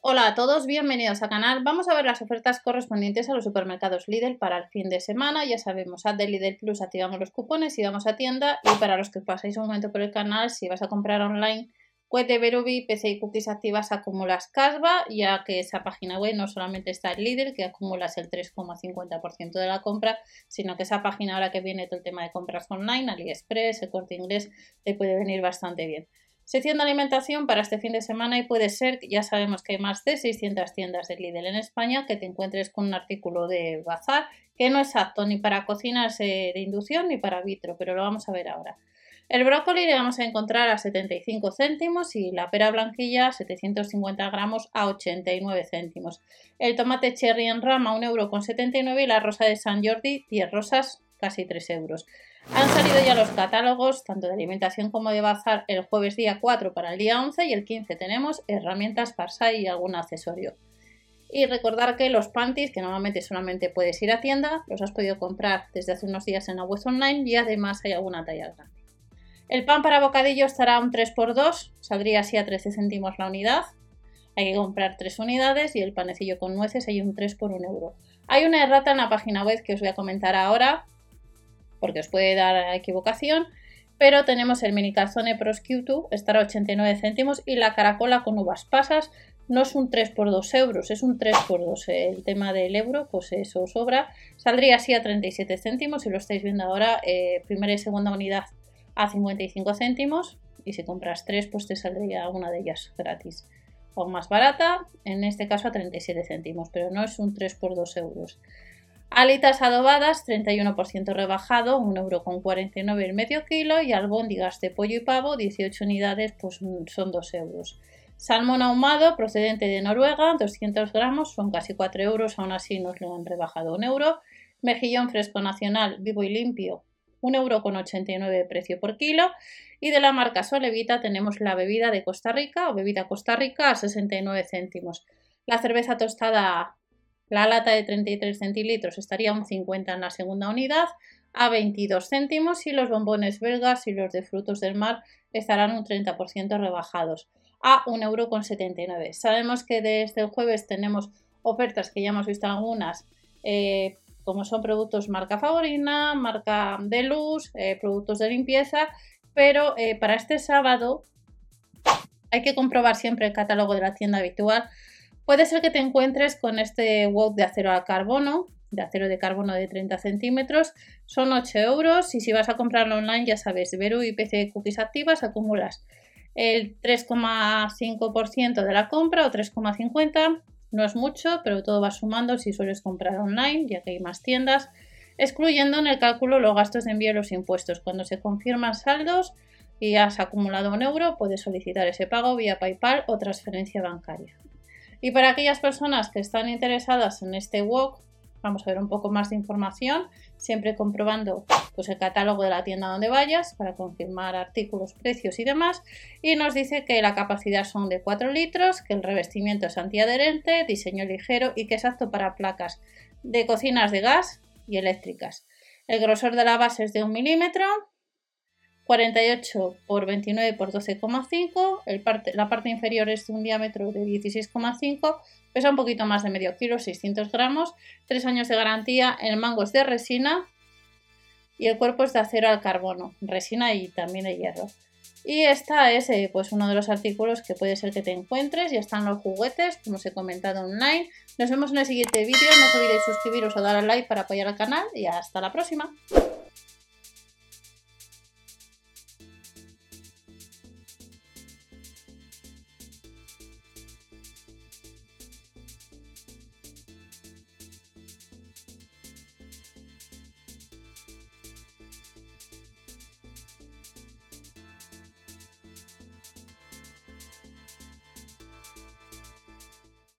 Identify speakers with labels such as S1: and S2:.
S1: Hola a todos, bienvenidos al canal. Vamos a ver las ofertas correspondientes a los supermercados Lidl para el fin de semana. Ya sabemos, a de Lidl Plus activamos los cupones y vamos a tienda. Y para los que pasáis un momento por el canal, si vas a comprar online, web de PC y cookies activas acumulas Casba, ya que esa página web no solamente está en Lidl, que acumulas el 3,50% de la compra, sino que esa página ahora que viene todo el tema de compras online, AliExpress, el corte inglés, te puede venir bastante bien. Sección de alimentación para este fin de semana y puede ser, ya sabemos que hay más de 600 tiendas de Lidl en España, que te encuentres con un artículo de bazar que no es apto ni para cocinas de inducción ni para vitro, pero lo vamos a ver ahora. El brócoli le vamos a encontrar a 75 céntimos y la pera blanquilla 750 gramos a 89 céntimos. El tomate cherry en rama 1,79 euro y la rosa de San Jordi 10 rosas casi 3 euros. Han salido ya los catálogos, tanto de alimentación como de bazar, el jueves día 4 para el día 11 y el 15 tenemos herramientas Parsai y algún accesorio. Y recordar que los panties, que normalmente solamente puedes ir a tienda, los has podido comprar desde hace unos días en la web online y además hay alguna talla grande. El pan para bocadillo estará un 3x2, saldría así a 13 céntimos la unidad. Hay que comprar 3 unidades y el panecillo con nueces hay un 3 por 1 euro. Hay una errata en la página web que os voy a comentar ahora, porque os puede dar equivocación. Pero tenemos el mini calzone prosciutto, estará a 89 céntimos, y la caracola con uvas pasas no es un 3 por 2 euros, es un 3 por 2. El tema del euro, pues eso sobra. Saldría así a 37 céntimos, si lo estáis viendo ahora, eh, primera y segunda unidad a 55 céntimos. Y si compras 3, pues te saldría una de ellas gratis. O más barata, en este caso a 37 céntimos, pero no es un 3 por 2 euros. Alitas adobadas, 31% rebajado, 1,49€ el medio kilo y albóndigas de pollo y pavo, 18 unidades, pues mm, son 2 euros. Salmón ahumado procedente de Noruega, 200 gramos, son casi 4 euros, aún así nos lo han rebajado 1 euro. Mejillón fresco nacional, vivo y limpio, 1,89€ euro precio por kilo. Y de la marca Solevita tenemos la bebida de Costa Rica o bebida Costa Rica a 69 céntimos. La cerveza tostada la lata de 33 centilitros estaría un 50 en la segunda unidad a 22 céntimos y los bombones belgas y los de frutos del mar estarán un 30% rebajados a 1,79€. Sabemos que desde el jueves tenemos ofertas que ya hemos visto algunas, eh, como son productos marca Favorina, marca de luz, eh, productos de limpieza, pero eh, para este sábado hay que comprobar siempre el catálogo de la tienda habitual Puede ser que te encuentres con este wok de acero al carbono, de acero de carbono de 30 centímetros, son 8 euros y si vas a comprarlo online ya sabes, Veru y PC Cookies activas acumulas el 3,5% de la compra o 3,50%, no es mucho, pero todo va sumando si sueles comprar online, ya que hay más tiendas, excluyendo en el cálculo los gastos de envío y los impuestos. Cuando se confirman saldos y has acumulado un euro, puedes solicitar ese pago vía PayPal o transferencia bancaria. Y para aquellas personas que están interesadas en este walk, vamos a ver un poco más de información, siempre comprobando pues, el catálogo de la tienda donde vayas para confirmar artículos, precios y demás. Y nos dice que la capacidad son de 4 litros, que el revestimiento es antiadherente, diseño ligero y que es apto para placas de cocinas de gas y eléctricas. El grosor de la base es de 1 milímetro 48 por 29 por 12,5. La parte inferior es de un diámetro de 16,5. Pesa un poquito más de medio kilo, 600 gramos. 3 años de garantía. El mango es de resina. Y el cuerpo es de acero al carbono, resina y también de hierro. Y esta es eh, pues uno de los artículos que puede ser que te encuentres. Ya están los juguetes, como os he comentado online. Nos vemos en el siguiente vídeo. No os olvidéis suscribiros o dar al like para apoyar al canal. Y hasta la próxima.